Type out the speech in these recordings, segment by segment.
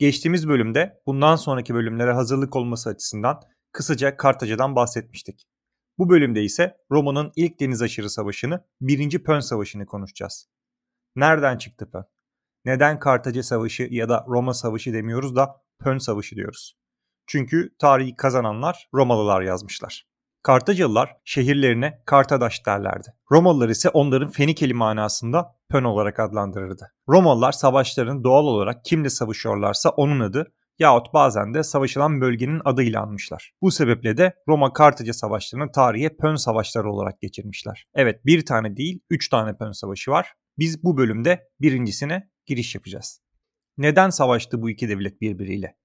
Geçtiğimiz bölümde bundan sonraki bölümlere hazırlık olması açısından kısaca Kartaca'dan bahsetmiştik. Bu bölümde ise Roma'nın ilk deniz aşırı savaşını 1. Pön Savaşı'nı konuşacağız. Nereden çıktı Pön? Neden Kartaca Savaşı ya da Roma Savaşı demiyoruz da Pön Savaşı diyoruz? Çünkü tarihi kazananlar Romalılar yazmışlar. Kartacalılar şehirlerine Kartadaş derlerdi. Romalılar ise onların Fenikeli manasında Pön olarak adlandırırdı. Romalılar savaşlarını doğal olarak kimle savaşıyorlarsa onun adı yahut bazen de savaşılan bölgenin adıyla anmışlar. Bu sebeple de Roma Kartaca savaşlarını tarihe Pön savaşları olarak geçirmişler. Evet bir tane değil üç tane Pön savaşı var. Biz bu bölümde birincisine giriş yapacağız. Neden savaştı bu iki devlet birbiriyle?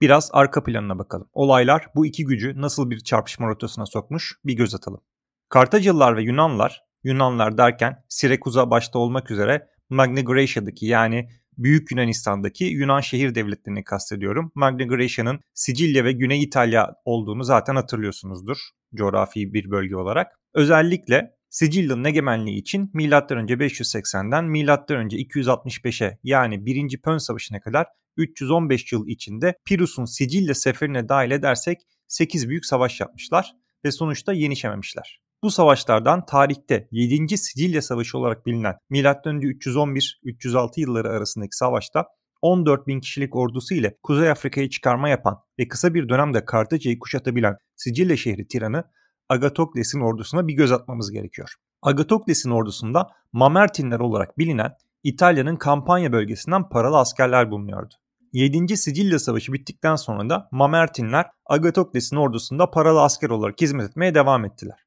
Biraz arka planına bakalım. Olaylar bu iki gücü nasıl bir çarpışma rotasına sokmuş bir göz atalım. Kartacılılar ve Yunanlar, Yunanlar derken Sirekuza başta olmak üzere Magna Graecia'daki yani Büyük Yunanistan'daki Yunan şehir devletlerini kastediyorum. Magna Graecia'nın Sicilya ve Güney İtalya olduğunu zaten hatırlıyorsunuzdur coğrafi bir bölge olarak. Özellikle Sicilya'nın egemenliği için M.Ö. 580'den M.Ö. 265'e yani 1. Pön Savaşı'na kadar 315 yıl içinde Pirus'un Sicilya seferine dahil edersek 8 büyük savaş yapmışlar ve sonuçta yenişememişler. Bu savaşlardan tarihte 7. Sicilya Savaşı olarak bilinen M.Ö. 311-306 yılları arasındaki savaşta 14 bin kişilik ordusu ile Kuzey Afrika'yı çıkarma yapan ve kısa bir dönemde Kartaca'yı kuşatabilen Sicilya şehri Tiran'ı Agatokles'in ordusuna bir göz atmamız gerekiyor. Agatokles'in ordusunda Mamertinler olarak bilinen İtalya'nın kampanya bölgesinden paralı askerler bulunuyordu. 7. Sicilya Savaşı bittikten sonra da Mamertinler Agatokles'in ordusunda paralı asker olarak hizmet etmeye devam ettiler.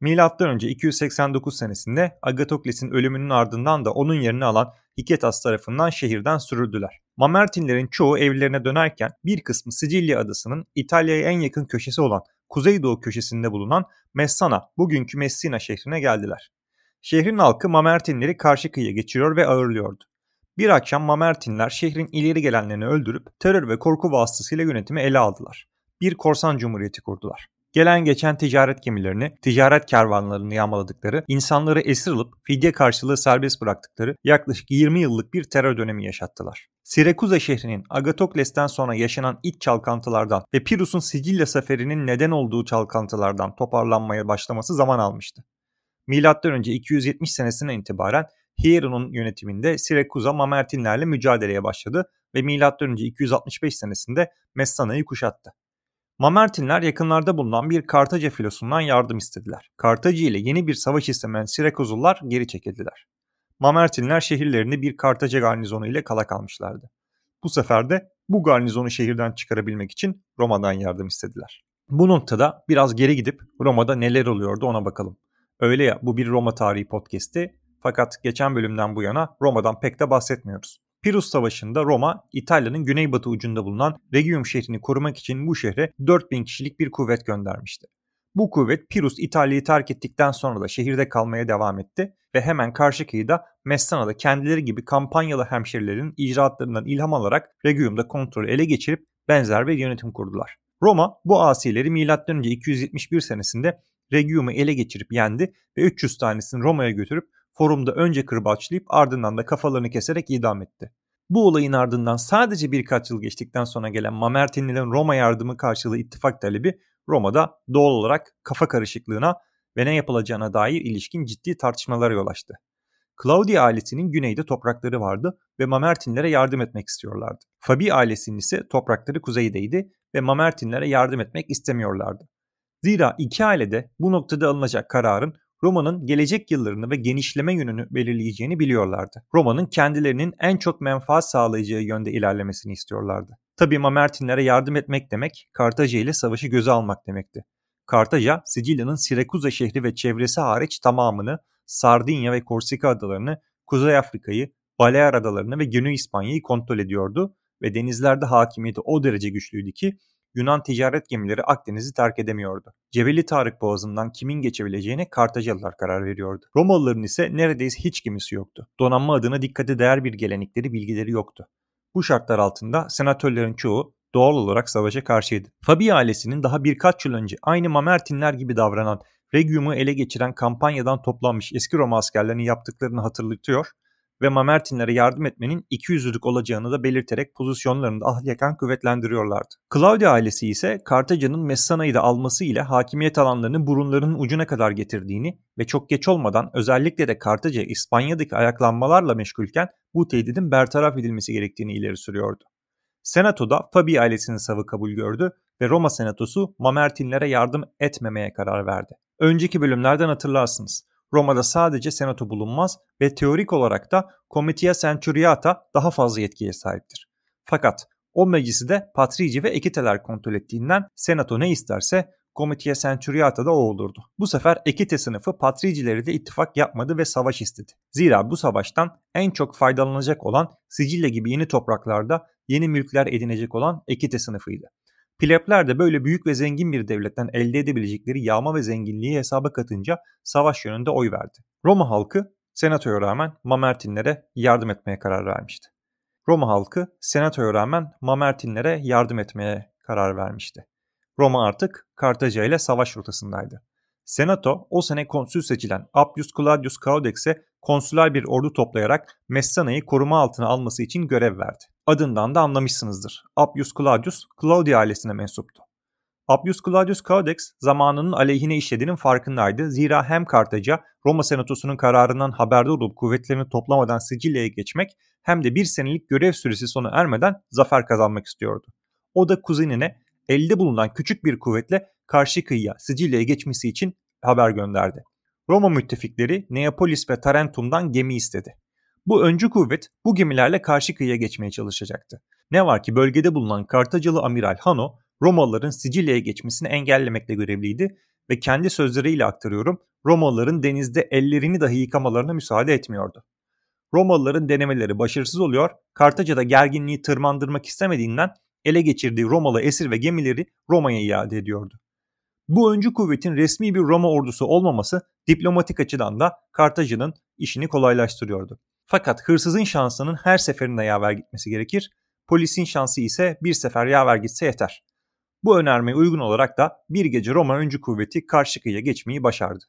Milattan önce 289 senesinde Agatokles'in ölümünün ardından da onun yerini alan Hiketas tarafından şehirden sürüldüler. Mamertinlerin çoğu evlerine dönerken bir kısmı Sicilya adasının İtalya'ya en yakın köşesi olan kuzeydoğu köşesinde bulunan Messana, bugünkü Messina şehrine geldiler. Şehrin halkı Mamertinleri karşı kıyıya geçiriyor ve ağırlıyordu. Bir akşam Mamertinler şehrin ileri gelenlerini öldürüp terör ve korku vasıtasıyla yönetimi ele aldılar. Bir korsan cumhuriyeti kurdular. Gelen geçen ticaret gemilerini, ticaret kervanlarını yağmaladıkları, insanları esir alıp fidye karşılığı serbest bıraktıkları yaklaşık 20 yıllık bir terör dönemi yaşattılar. Sirekuza şehrinin Agatokles'ten sonra yaşanan iç çalkantılardan ve Pirus'un Sicilya seferinin neden olduğu çalkantılardan toparlanmaya başlaması zaman almıştı. M.Ö. 270 senesinden itibaren Hieron'un yönetiminde Sirekuza Mamertinlerle mücadeleye başladı ve M.Ö. 265 senesinde Messana'yı kuşattı. Mamertinler yakınlarda bulunan bir Kartaca filosundan yardım istediler. Kartaca ile yeni bir savaş istemeyen Sirakuzlular geri çekildiler. Mamertinler şehirlerini bir Kartaca garnizonu ile kala kalmışlardı. Bu sefer de bu garnizonu şehirden çıkarabilmek için Roma'dan yardım istediler. Bu noktada biraz geri gidip Roma'da neler oluyordu ona bakalım. Öyle ya bu bir Roma tarihi podcast'i fakat geçen bölümden bu yana Roma'dan pek de bahsetmiyoruz. Pirus Savaşı'nda Roma, İtalya'nın güneybatı ucunda bulunan Rhegium şehrini korumak için bu şehre 4000 kişilik bir kuvvet göndermişti. Bu kuvvet Pirus İtalya'yı terk ettikten sonra da şehirde kalmaya devam etti ve hemen karşı kıyıda Messana'da kendileri gibi kampanyalı hemşerilerin icraatlarından ilham alarak Rhegium'da kontrolü ele geçirip benzer bir yönetim kurdular. Roma bu asileri M.Ö. 271 senesinde Rhegium'u ele geçirip yendi ve 300 tanesini Roma'ya götürüp forumda önce kırbaçlayıp ardından da kafalarını keserek idam etti. Bu olayın ardından sadece birkaç yıl geçtikten sonra gelen Mamertinlilerin Roma yardımı karşılığı ittifak talebi Roma'da doğal olarak kafa karışıklığına ve ne yapılacağına dair ilişkin ciddi tartışmalara yol açtı. Claudia ailesinin güneyde toprakları vardı ve Mamertinlere yardım etmek istiyorlardı. Fabi ailesinin ise toprakları kuzeydeydi ve Mamertinlere yardım etmek istemiyorlardı. Zira iki ailede bu noktada alınacak kararın Roma'nın gelecek yıllarını ve genişleme yönünü belirleyeceğini biliyorlardı. Roma'nın kendilerinin en çok menfaat sağlayacağı yönde ilerlemesini istiyorlardı. Tabii Mamertinlere yardım etmek demek, Kartaca ile savaşı göze almak demekti. Kartaca, Sicilya'nın Sirakuza şehri ve çevresi hariç tamamını, Sardinya ve Korsika adalarını, Kuzey Afrika'yı, Balear adalarını ve Güney İspanya'yı kontrol ediyordu ve denizlerde hakimiyeti o derece güçlüydü ki Yunan ticaret gemileri Akdeniz'i terk edemiyordu. Cebeli Tarık Boğazı'ndan kimin geçebileceğine Kartacalılar karar veriyordu. Romalıların ise neredeyse hiç gemisi yoktu. Donanma adına dikkate değer bir gelenekleri, bilgileri yoktu. Bu şartlar altında senatörlerin çoğu doğal olarak savaşa karşıydı. Fabi ailesinin daha birkaç yıl önce aynı Mamertinler gibi davranan Regium'u ele geçiren kampanyadan toplanmış eski Roma askerlerinin yaptıklarını hatırlatıyor ve Mamertinlere yardım etmenin ikiyüzlülük olacağını da belirterek pozisyonlarını da ahyakan kuvvetlendiriyorlardı. Claudia ailesi ise Kartaca'nın Messana'yı da alması ile hakimiyet alanlarını burunlarının ucuna kadar getirdiğini ve çok geç olmadan özellikle de Kartaca İspanya'daki ayaklanmalarla meşgulken bu tehdidin bertaraf edilmesi gerektiğini ileri sürüyordu. Senatoda Fabi ailesinin savı kabul gördü ve Roma Senatosu Mamertinlere yardım etmemeye karar verdi. Önceki bölümlerden hatırlarsınız. Roma'da sadece senato bulunmaz ve teorik olarak da Comitia Centuriata daha fazla yetkiye sahiptir. Fakat o meclisi de patrici ve ekiteler kontrol ettiğinden senato ne isterse Comitia Centuriata da o olurdu. Bu sefer ekite sınıfı patricileri de ittifak yapmadı ve savaş istedi. Zira bu savaştan en çok faydalanacak olan Sicilya gibi yeni topraklarda yeni mülkler edinecek olan ekite sınıfıydı. Plebler de böyle büyük ve zengin bir devletten elde edebilecekleri yağma ve zenginliği hesaba katınca savaş yönünde oy verdi. Roma halkı senatoya rağmen Mamertinlere yardım etmeye karar vermişti. Roma halkı senatoya rağmen Mamertinlere yardım etmeye karar vermişti. Roma artık Kartaca ile savaş rotasındaydı. Senato o sene konsül seçilen Appius Claudius Caudex'e konsüler bir ordu toplayarak Messana'yı koruma altına alması için görev verdi. Adından da anlamışsınızdır. Appius Claudius, Claudia ailesine mensuptu. Appius Claudius Caudex zamanının aleyhine işlediğinin farkındaydı. Zira hem Kartaca, Roma Senatosu'nun kararından haberdar olup kuvvetlerini toplamadan Sicilya'ya geçmek hem de bir senelik görev süresi sona ermeden zafer kazanmak istiyordu. O da kuzenine elde bulunan küçük bir kuvvetle karşı kıyıya Sicilya'ya geçmesi için haber gönderdi. Roma müttefikleri Neapolis ve Tarentum'dan gemi istedi. Bu öncü kuvvet bu gemilerle karşı kıyıya geçmeye çalışacaktı. Ne var ki bölgede bulunan Kartacalı Amiral Hano, Romalıların Sicilya'ya geçmesini engellemekle görevliydi ve kendi sözleriyle aktarıyorum, Romalıların denizde ellerini dahi yıkamalarına müsaade etmiyordu. Romalıların denemeleri başarısız oluyor, Kartaca'da gerginliği tırmandırmak istemediğinden ele geçirdiği Romalı esir ve gemileri Roma'ya iade ediyordu. Bu öncü kuvvetin resmi bir Roma ordusu olmaması diplomatik açıdan da Kartaca'nın işini kolaylaştırıyordu. Fakat hırsızın şansının her seferinde yaver gitmesi gerekir, polisin şansı ise bir sefer yaver gitse yeter. Bu önermeye uygun olarak da bir gece Roma öncü kuvveti karşı kıyıya geçmeyi başardı.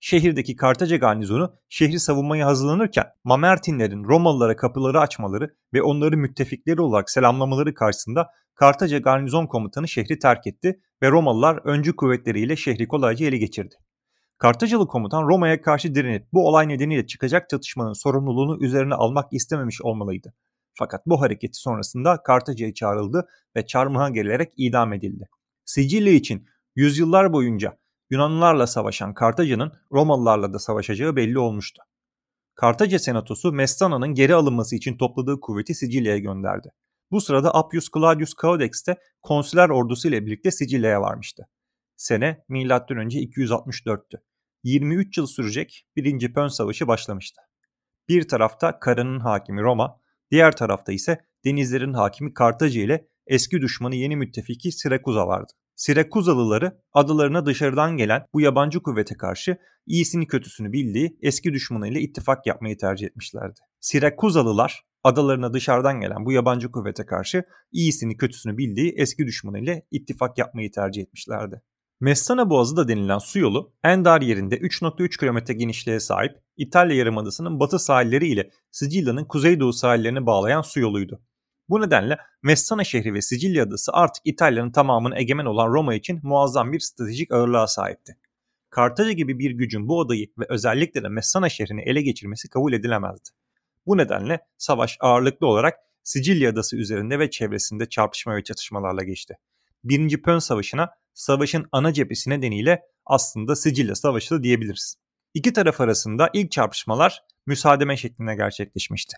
Şehirdeki Kartaca garnizonu şehri savunmaya hazırlanırken Mamertinlerin Romalılara kapıları açmaları ve onları müttefikleri olarak selamlamaları karşısında Kartaca garnizon komutanı şehri terk etti ve Romalılar öncü kuvvetleriyle şehri kolayca ele geçirdi. Kartacalı komutan Roma'ya karşı direnip bu olay nedeniyle çıkacak çatışmanın sorumluluğunu üzerine almak istememiş olmalıydı. Fakat bu hareketi sonrasında Kartaca'ya çağrıldı ve çarmıha gelerek idam edildi. Sicilya için yüzyıllar boyunca Yunanlılarla savaşan Kartaca'nın Romalılarla da savaşacağı belli olmuştu. Kartaca senatosu Messana'nın geri alınması için topladığı kuvveti Sicilya'ya gönderdi. Bu sırada Appius Claudius Caudex de konsüler ordusu ile birlikte Sicilya'ya varmıştı. Sene M.Ö. 264'tü. 23 yıl sürecek 1. Pön Savaşı başlamıştı. Bir tarafta karanın hakimi Roma, diğer tarafta ise denizlerin hakimi Kartaca ile eski düşmanı yeni müttefiki Sirakuza vardı. Sirakuzalıları adalarına dışarıdan gelen bu yabancı kuvvete karşı iyisini kötüsünü bildiği eski düşmanıyla ittifak yapmayı tercih etmişlerdi. Sirakuzalılar adalarına dışarıdan gelen bu yabancı kuvvete karşı iyisini kötüsünü bildiği eski düşmanıyla ittifak yapmayı tercih etmişlerdi. Messana Boğazı da denilen su yolu en dar yerinde 3.3 km genişliğe sahip İtalya Yarımadası'nın batı sahilleri ile Sicilya'nın kuzeydoğu sahillerini bağlayan su yoluydu. Bu nedenle Messana şehri ve Sicilya adası artık İtalya'nın tamamını egemen olan Roma için muazzam bir stratejik ağırlığa sahipti. Kartaca gibi bir gücün bu adayı ve özellikle de Messana şehrini ele geçirmesi kabul edilemezdi. Bu nedenle savaş ağırlıklı olarak Sicilya adası üzerinde ve çevresinde çarpışma ve çatışmalarla geçti. Birinci Pön Savaşı'na savaşın ana cephesi nedeniyle aslında Sicilya Savaşı da diyebiliriz. İki taraf arasında ilk çarpışmalar müsaademe şeklinde gerçekleşmişti.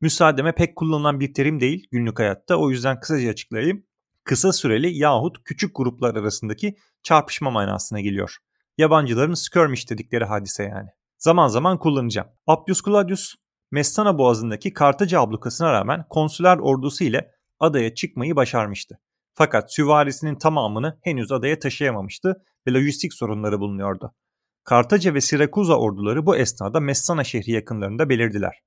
Müsaademe pek kullanılan bir terim değil günlük hayatta o yüzden kısaca açıklayayım. Kısa süreli yahut küçük gruplar arasındaki çarpışma manasına geliyor. Yabancıların skirmish dedikleri hadise yani. Zaman zaman kullanacağım. Appius Claudius Messana boğazındaki Kartaca ablukasına rağmen konsüler ordusu ile adaya çıkmayı başarmıştı. Fakat süvarisinin tamamını henüz adaya taşıyamamıştı ve lojistik sorunları bulunuyordu. Kartaca ve Sirakuza orduları bu esnada Messana şehri yakınlarında belirdiler.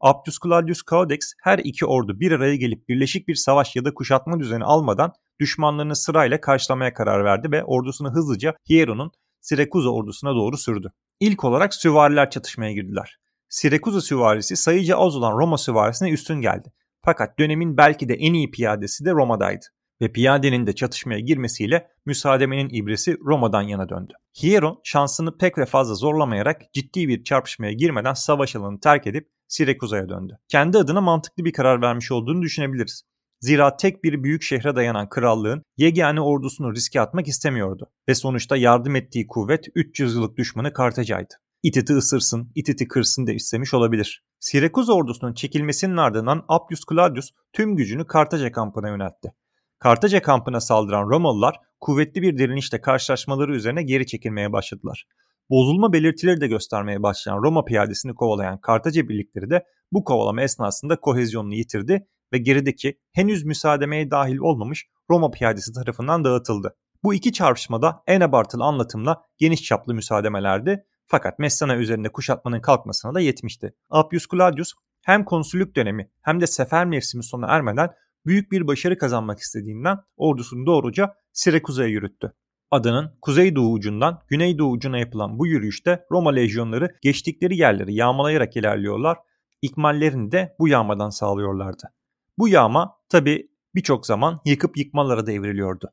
Appius Claudius Caudex her iki ordu bir araya gelip birleşik bir savaş ya da kuşatma düzeni almadan düşmanlarını sırayla karşılamaya karar verdi ve ordusunu hızlıca Hieron'un Sirakuza ordusuna doğru sürdü. İlk olarak süvariler çatışmaya girdiler. Sirekuza süvarisi sayıca az olan Roma süvarisine üstün geldi. Fakat dönemin belki de en iyi piyadesi de Roma'daydı ve piyadenin de çatışmaya girmesiyle müsaademenin ibresi Roma'dan yana döndü. Hieron şansını pek ve fazla zorlamayarak ciddi bir çarpışmaya girmeden savaş alanını terk edip Sirekuza'ya döndü. Kendi adına mantıklı bir karar vermiş olduğunu düşünebiliriz. Zira tek bir büyük şehre dayanan krallığın yegane ordusunu riske atmak istemiyordu ve sonuçta yardım ettiği kuvvet 300 yıllık düşmanı Kartaca'ydı. İtiti ısırsın, ititi kırsın da istemiş olabilir. Sirakuz ordusunun çekilmesinin ardından Appius Claudius tüm gücünü Kartaca kampına yöneltti. Kartaca kampına saldıran Romalılar kuvvetli bir direnişle karşılaşmaları üzerine geri çekilmeye başladılar. Bozulma belirtileri de göstermeye başlayan Roma piyadesini kovalayan Kartaca birlikleri de bu kovalama esnasında kohezyonunu yitirdi ve gerideki henüz müsaademeye dahil olmamış Roma piyadesi tarafından dağıtıldı. Bu iki çarpışmada en abartılı anlatımla geniş çaplı müsaademelerdi fakat Messana üzerinde kuşatmanın kalkmasına da yetmişti. Appius Claudius hem konsüllük dönemi hem de sefer mevsimi sona ermeden büyük bir başarı kazanmak istediğinden ordusunu doğruca Sirakuza'ya yürüttü. Adanın kuzeydoğu ucundan güneydoğu ucuna yapılan bu yürüyüşte Roma lejyonları geçtikleri yerleri yağmalayarak ilerliyorlar, ikmallerini de bu yağmadan sağlıyorlardı. Bu yağma tabi birçok zaman yıkıp yıkmalara da evriliyordu.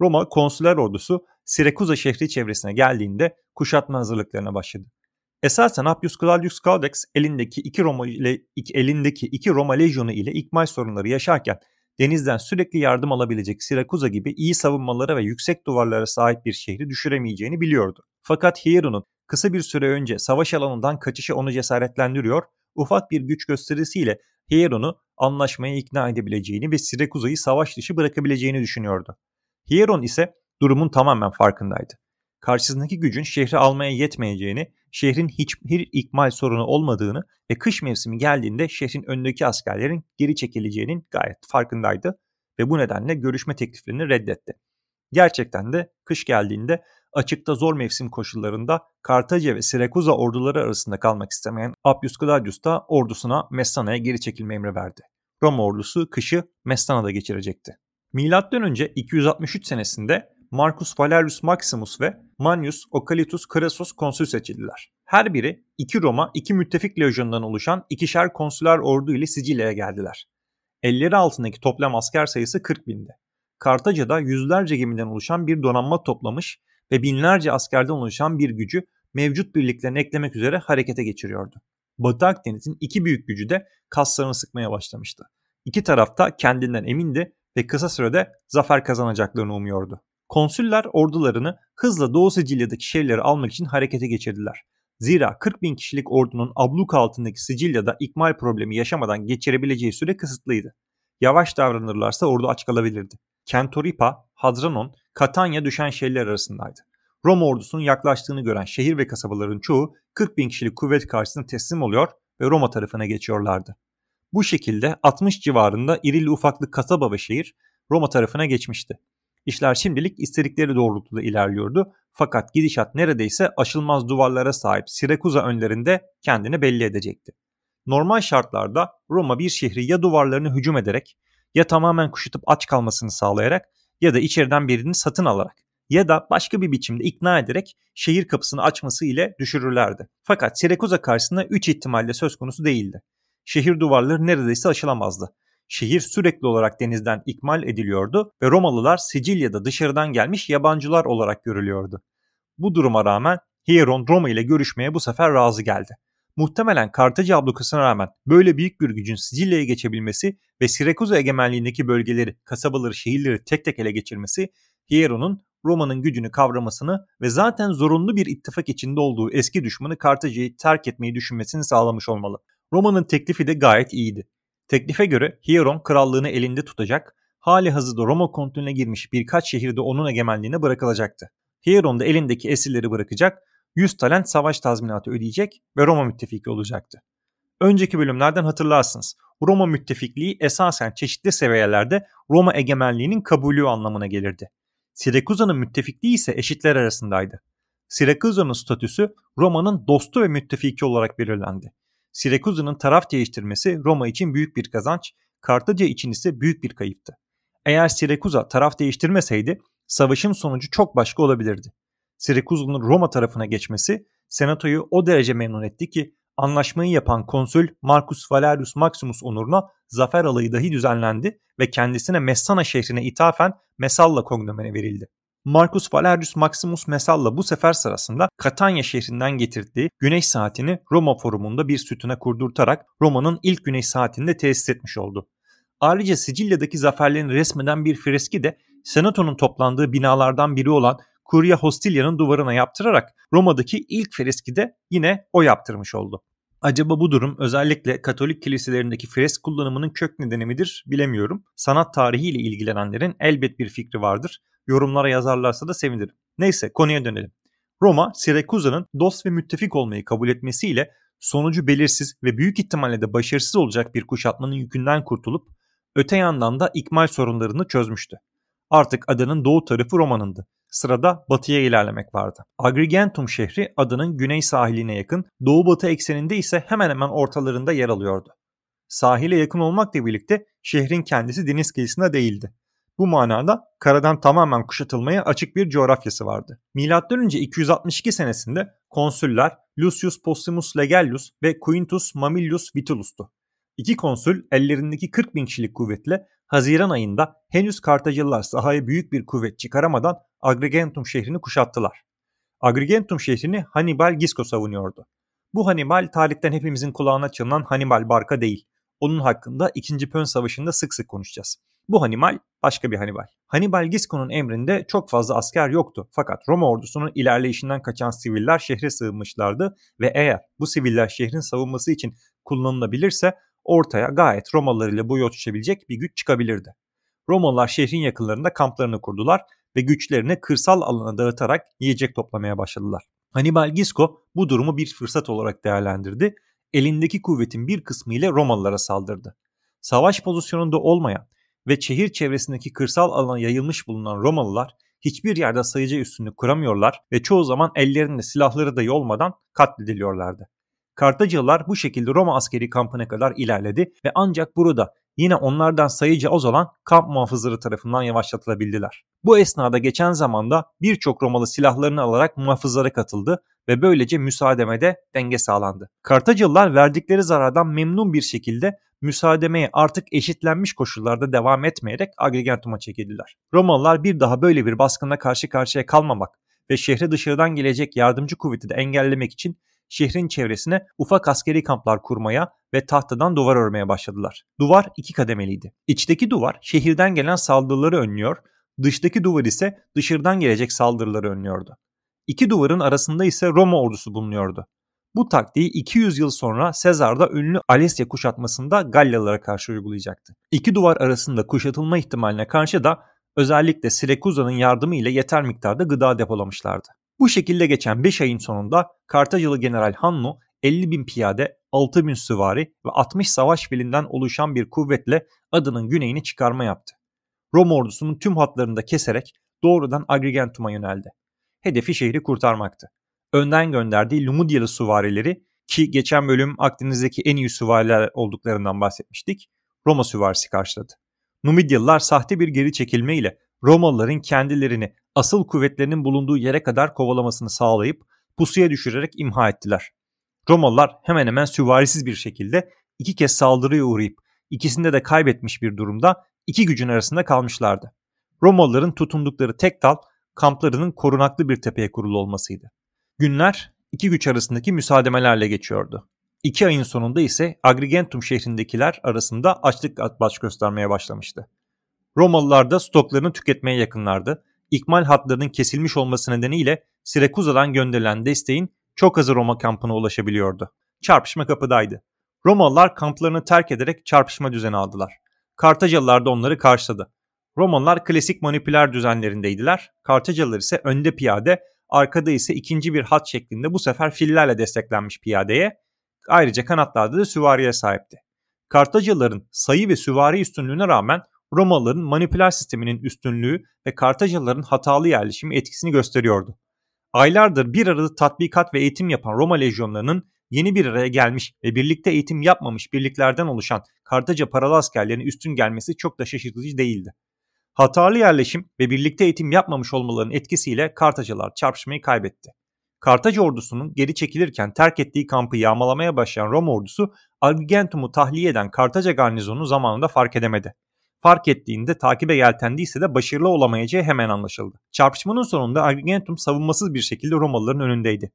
Roma konsüler ordusu Sirakuza şehri çevresine geldiğinde kuşatma hazırlıklarına başladı. Esasen Appius Claudius Caudex elindeki iki Roma ile elindeki iki Roma lejyonu ile ikmal sorunları yaşarken denizden sürekli yardım alabilecek Sirakuza gibi iyi savunmalara ve yüksek duvarlara sahip bir şehri düşüremeyeceğini biliyordu. Fakat Hieron'un kısa bir süre önce savaş alanından kaçışı onu cesaretlendiriyor, ufak bir güç gösterisiyle Hieron'u anlaşmaya ikna edebileceğini ve Sirakuza'yı savaş dışı bırakabileceğini düşünüyordu. Hieron ise durumun tamamen farkındaydı. Karşısındaki gücün şehri almaya yetmeyeceğini şehrin hiçbir ikmal sorunu olmadığını ve kış mevsimi geldiğinde şehrin önündeki askerlerin geri çekileceğinin gayet farkındaydı ve bu nedenle görüşme tekliflerini reddetti. Gerçekten de kış geldiğinde açıkta zor mevsim koşullarında Kartaca ve Sirakuza orduları arasında kalmak istemeyen Appius Claudius da ordusuna Messana'ya geri çekilme emri verdi. Roma ordusu kışı Messana'da geçirecekti. Milattan önce 263 senesinde Marcus Valerius Maximus ve Manius Occalitus Crassus konsül seçildiler. Her biri iki Roma, iki müttefik lejyonundan oluşan ikişer konsüler ordu ile Sicilya'ya geldiler. Elleri altındaki toplam asker sayısı 40 bindi. Kartaca'da yüzlerce gemiden oluşan bir donanma toplamış ve binlerce askerden oluşan bir gücü mevcut birliklerine eklemek üzere harekete geçiriyordu. Batı Akdeniz'in iki büyük gücü de kaslarını sıkmaya başlamıştı. İki tarafta kendinden emindi ve kısa sürede zafer kazanacaklarını umuyordu. Konsüller ordularını hızla Doğu Sicilya'daki şehirleri almak için harekete geçirdiler. Zira 40 bin kişilik ordunun abluka altındaki Sicilya'da ikmal problemi yaşamadan geçirebileceği süre kısıtlıydı. Yavaş davranırlarsa ordu aç kalabilirdi. Kentoripa, Hadranon, Katanya düşen şehirler arasındaydı. Roma ordusunun yaklaştığını gören şehir ve kasabaların çoğu 40 bin kişilik kuvvet karşısında teslim oluyor ve Roma tarafına geçiyorlardı. Bu şekilde 60 civarında irili ufaklı kasaba ve şehir Roma tarafına geçmişti. İşler şimdilik istedikleri doğrultuda ilerliyordu fakat gidişat neredeyse aşılmaz duvarlara sahip Sirakuza önlerinde kendini belli edecekti. Normal şartlarda Roma bir şehri ya duvarlarını hücum ederek ya tamamen kuşatıp aç kalmasını sağlayarak ya da içeriden birini satın alarak ya da başka bir biçimde ikna ederek şehir kapısını açması ile düşürürlerdi. Fakat Sirakuza karşısında 3 ihtimalle söz konusu değildi. Şehir duvarları neredeyse aşılamazdı şehir sürekli olarak denizden ikmal ediliyordu ve Romalılar Sicilya'da dışarıdan gelmiş yabancılar olarak görülüyordu. Bu duruma rağmen Hieron Roma ile görüşmeye bu sefer razı geldi. Muhtemelen Kartaca ablukasına rağmen böyle büyük bir gücün Sicilya'ya geçebilmesi ve Sirakuza egemenliğindeki bölgeleri, kasabaları, şehirleri tek tek ele geçirmesi Hieron'un Roma'nın gücünü kavramasını ve zaten zorunlu bir ittifak içinde olduğu eski düşmanı Kartaca'yı terk etmeyi düşünmesini sağlamış olmalı. Roma'nın teklifi de gayet iyiydi. Teklife göre Hieron krallığını elinde tutacak, hali hazırda Roma kontrolüne girmiş birkaç şehirde onun egemenliğine bırakılacaktı. Hieron da elindeki esirleri bırakacak, 100 talent savaş tazminatı ödeyecek ve Roma müttefiki olacaktı. Önceki bölümlerden hatırlarsınız. Roma müttefikliği esasen çeşitli seviyelerde Roma egemenliğinin kabulü anlamına gelirdi. Sirakuza'nın müttefikliği ise eşitler arasındaydı. Sirakuza'nın statüsü Roma'nın dostu ve müttefiki olarak belirlendi. Sirakuza'nın taraf değiştirmesi Roma için büyük bir kazanç, Kartaca için ise büyük bir kayıptı. Eğer Sirakuza taraf değiştirmeseydi savaşın sonucu çok başka olabilirdi. Sirakuza'nın Roma tarafına geçmesi Senato'yu o derece memnun etti ki Anlaşmayı yapan konsül Marcus Valerius Maximus onuruna zafer alayı dahi düzenlendi ve kendisine Messana şehrine ithafen Mesalla kognomeni verildi. Marcus Valerius Maximus Mesalla bu sefer sırasında Katanya şehrinden getirdiği güneş saatini Roma forumunda bir sütuna kurdurtarak Roma'nın ilk güneş saatini de tesis etmiş oldu. Ayrıca Sicilya'daki zaferlerini resmeden bir freski de Senato'nun toplandığı binalardan biri olan Curia Hostilia'nın duvarına yaptırarak Roma'daki ilk freski de yine o yaptırmış oldu. Acaba bu durum özellikle Katolik kiliselerindeki fresk kullanımının kök nedeni midir bilemiyorum. Sanat tarihiyle ilgilenenlerin elbet bir fikri vardır. Yorumlara yazarlarsa da sevinirim. Neyse konuya dönelim. Roma, Sirakuza'nın dost ve müttefik olmayı kabul etmesiyle sonucu belirsiz ve büyük ihtimalle de başarısız olacak bir kuşatmanın yükünden kurtulup öte yandan da ikmal sorunlarını çözmüştü. Artık adanın doğu tarafı Roma'nındı. Sırada batıya ilerlemek vardı. Agrigentum şehri adanın güney sahiline yakın, doğu batı ekseninde ise hemen hemen ortalarında yer alıyordu. Sahile yakın olmakla birlikte şehrin kendisi deniz kıyısında değildi. Bu manada karadan tamamen kuşatılmaya açık bir coğrafyası vardı. M.Ö. 262 senesinde konsüller Lucius Postumus Legellus ve Quintus Mamilius Vitulus'tu. İki konsül ellerindeki 40 bin kişilik kuvvetle Haziran ayında henüz Kartacılılar sahaya büyük bir kuvvet çıkaramadan Agrigentum şehrini kuşattılar. Agrigentum şehrini Hannibal Gisco savunuyordu. Bu Hannibal tarihten hepimizin kulağına çalınan Hannibal Barca değil. Onun hakkında 2. Pön Savaşı'nda sık sık konuşacağız. Bu Hannibal başka bir Hannibal. Hannibal Gisco'nun emrinde çok fazla asker yoktu fakat Roma ordusunun ilerleyişinden kaçan siviller şehre sığınmışlardı ve eğer bu siviller şehrin savunması için kullanılabilirse ortaya gayet Romalılar ile boy ölçüşebilecek bir güç çıkabilirdi. Romalılar şehrin yakınlarında kamplarını kurdular ve güçlerini kırsal alana dağıtarak yiyecek toplamaya başladılar. Hannibal Gisco bu durumu bir fırsat olarak değerlendirdi. Elindeki kuvvetin bir kısmı ile Romalılara saldırdı. Savaş pozisyonunda olmayan ve şehir çevresindeki kırsal alana yayılmış bulunan Romalılar hiçbir yerde sayıcı üstünlük kuramıyorlar ve çoğu zaman ellerinde silahları da olmadan katlediliyorlardı. Kartacılar bu şekilde Roma askeri kampına kadar ilerledi ve ancak burada yine onlardan sayıca az olan kamp muhafızları tarafından yavaşlatılabildiler. Bu esnada geçen zamanda birçok Romalı silahlarını alarak muhafızlara katıldı ve böylece müsaademede denge sağlandı. Kartacılılar verdikleri zarardan memnun bir şekilde müsaademeye artık eşitlenmiş koşullarda devam etmeyerek Agrigentum'a çekildiler. Romalılar bir daha böyle bir baskına karşı karşıya kalmamak ve şehre dışarıdan gelecek yardımcı kuvveti de engellemek için şehrin çevresine ufak askeri kamplar kurmaya ve tahtadan duvar örmeye başladılar. Duvar iki kademeliydi. İçteki duvar şehirden gelen saldırıları önlüyor, dıştaki duvar ise dışarıdan gelecek saldırıları önlüyordu. İki duvarın arasında ise Roma ordusu bulunuyordu. Bu taktiği 200 yıl sonra Sezar da ünlü Alesya kuşatmasında Galyalara karşı uygulayacaktı. İki duvar arasında kuşatılma ihtimaline karşı da özellikle Sirekuza'nın yardımı ile yeter miktarda gıda depolamışlardı. Bu şekilde geçen 5 ayın sonunda Kartacalı General Hanno 50 bin piyade, 6 bin süvari ve 60 savaş filinden oluşan bir kuvvetle adının güneyini çıkarma yaptı. Roma ordusunun tüm hatlarını da keserek doğrudan Agrigentum'a yöneldi. Hedefi şehri kurtarmaktı. Önden gönderdiği Lumudyalı süvarileri ki geçen bölüm Akdeniz'deki en iyi süvariler olduklarından bahsetmiştik, Roma süvarisi karşıladı. Numidyalılar sahte bir geri çekilme ile Romalıların kendilerini asıl kuvvetlerinin bulunduğu yere kadar kovalamasını sağlayıp pusuya düşürerek imha ettiler. Romalılar hemen hemen süvarisiz bir şekilde iki kez saldırıya uğrayıp ikisinde de kaybetmiş bir durumda iki gücün arasında kalmışlardı. Romalıların tutundukları tek dal kamplarının korunaklı bir tepeye kurulu olmasıydı. Günler iki güç arasındaki müsaademelerle geçiyordu. İki ayın sonunda ise Agrigentum şehrindekiler arasında açlık baş göstermeye başlamıştı. Romalılar da stoklarını tüketmeye yakınlardı. İkmal hatlarının kesilmiş olması nedeniyle Sirakuza'dan gönderilen desteğin çok azı Roma kampına ulaşabiliyordu. Çarpışma kapıdaydı. Romalılar kamplarını terk ederek çarpışma düzeni aldılar. Kartacalılar da onları karşıladı. Romalılar klasik manipüler düzenlerindeydiler. Kartacalılar ise önde piyade, arkada ise ikinci bir hat şeklinde bu sefer fillerle desteklenmiş piyadeye, ayrıca kanatlarda da süvariye sahipti. Kartacalıların sayı ve süvari üstünlüğüne rağmen Romalıların manipüler sisteminin üstünlüğü ve Kartacalıların hatalı yerleşimi etkisini gösteriyordu. Aylardır bir arada tatbikat ve eğitim yapan Roma lejyonlarının yeni bir araya gelmiş ve birlikte eğitim yapmamış birliklerden oluşan Kartaca paralı askerlerin üstün gelmesi çok da şaşırtıcı değildi. Hatalı yerleşim ve birlikte eğitim yapmamış olmalarının etkisiyle Kartacalar çarpışmayı kaybetti. Kartaca ordusunun geri çekilirken terk ettiği kampı yağmalamaya başlayan Roma ordusu Agrigentum'u tahliye eden Kartaca garnizonu zamanında fark edemedi. Fark ettiğinde takibe yeltendiyse de başarılı olamayacağı hemen anlaşıldı. Çarpışmanın sonunda Agrigentum savunmasız bir şekilde Romalıların önündeydi.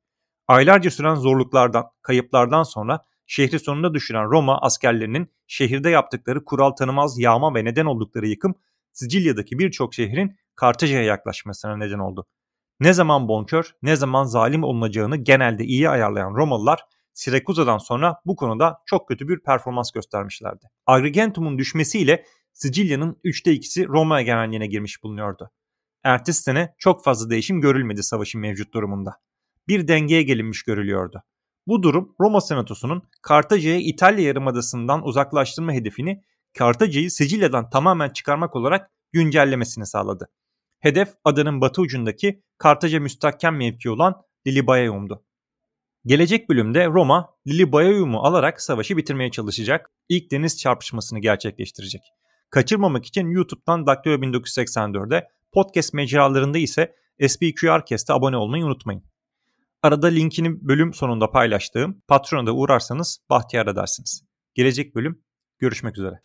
Aylarca süren zorluklardan, kayıplardan sonra şehri sonunda düşüren Roma askerlerinin şehirde yaptıkları kural tanımaz yağma ve neden oldukları yıkım Sicilya'daki birçok şehrin Kartaca'ya yaklaşmasına neden oldu. Ne zaman bonkör, ne zaman zalim olunacağını genelde iyi ayarlayan Romalılar Sirakuza'dan sonra bu konuda çok kötü bir performans göstermişlerdi. Agrigentum'un düşmesiyle Sicilya'nın 3'te 2'si Roma egemenliğine girmiş bulunuyordu. Ertesi sene çok fazla değişim görülmedi savaşın mevcut durumunda. Bir dengeye gelinmiş görülüyordu. Bu durum Roma Senatosu'nun Kartaca'ya İtalya Yarımadası'ndan uzaklaştırma hedefini Kartaca'yı Sicilya'dan tamamen çıkarmak olarak güncellemesini sağladı. Hedef adanın batı ucundaki Kartaca müstahkem mevki olan Lilybaeum'du. Gelecek bölümde Roma Lilybaeum'u alarak savaşı bitirmeye çalışacak, ilk deniz çarpışmasını gerçekleştirecek. Kaçırmamak için YouTube'dan Daktilo 1984'e, podcast mecralarında ise SPQRcast'e abone olmayı unutmayın. Arada linkini bölüm sonunda paylaştığım Patreon'a uğrarsanız bahtiyar edersiniz. Gelecek bölüm görüşmek üzere.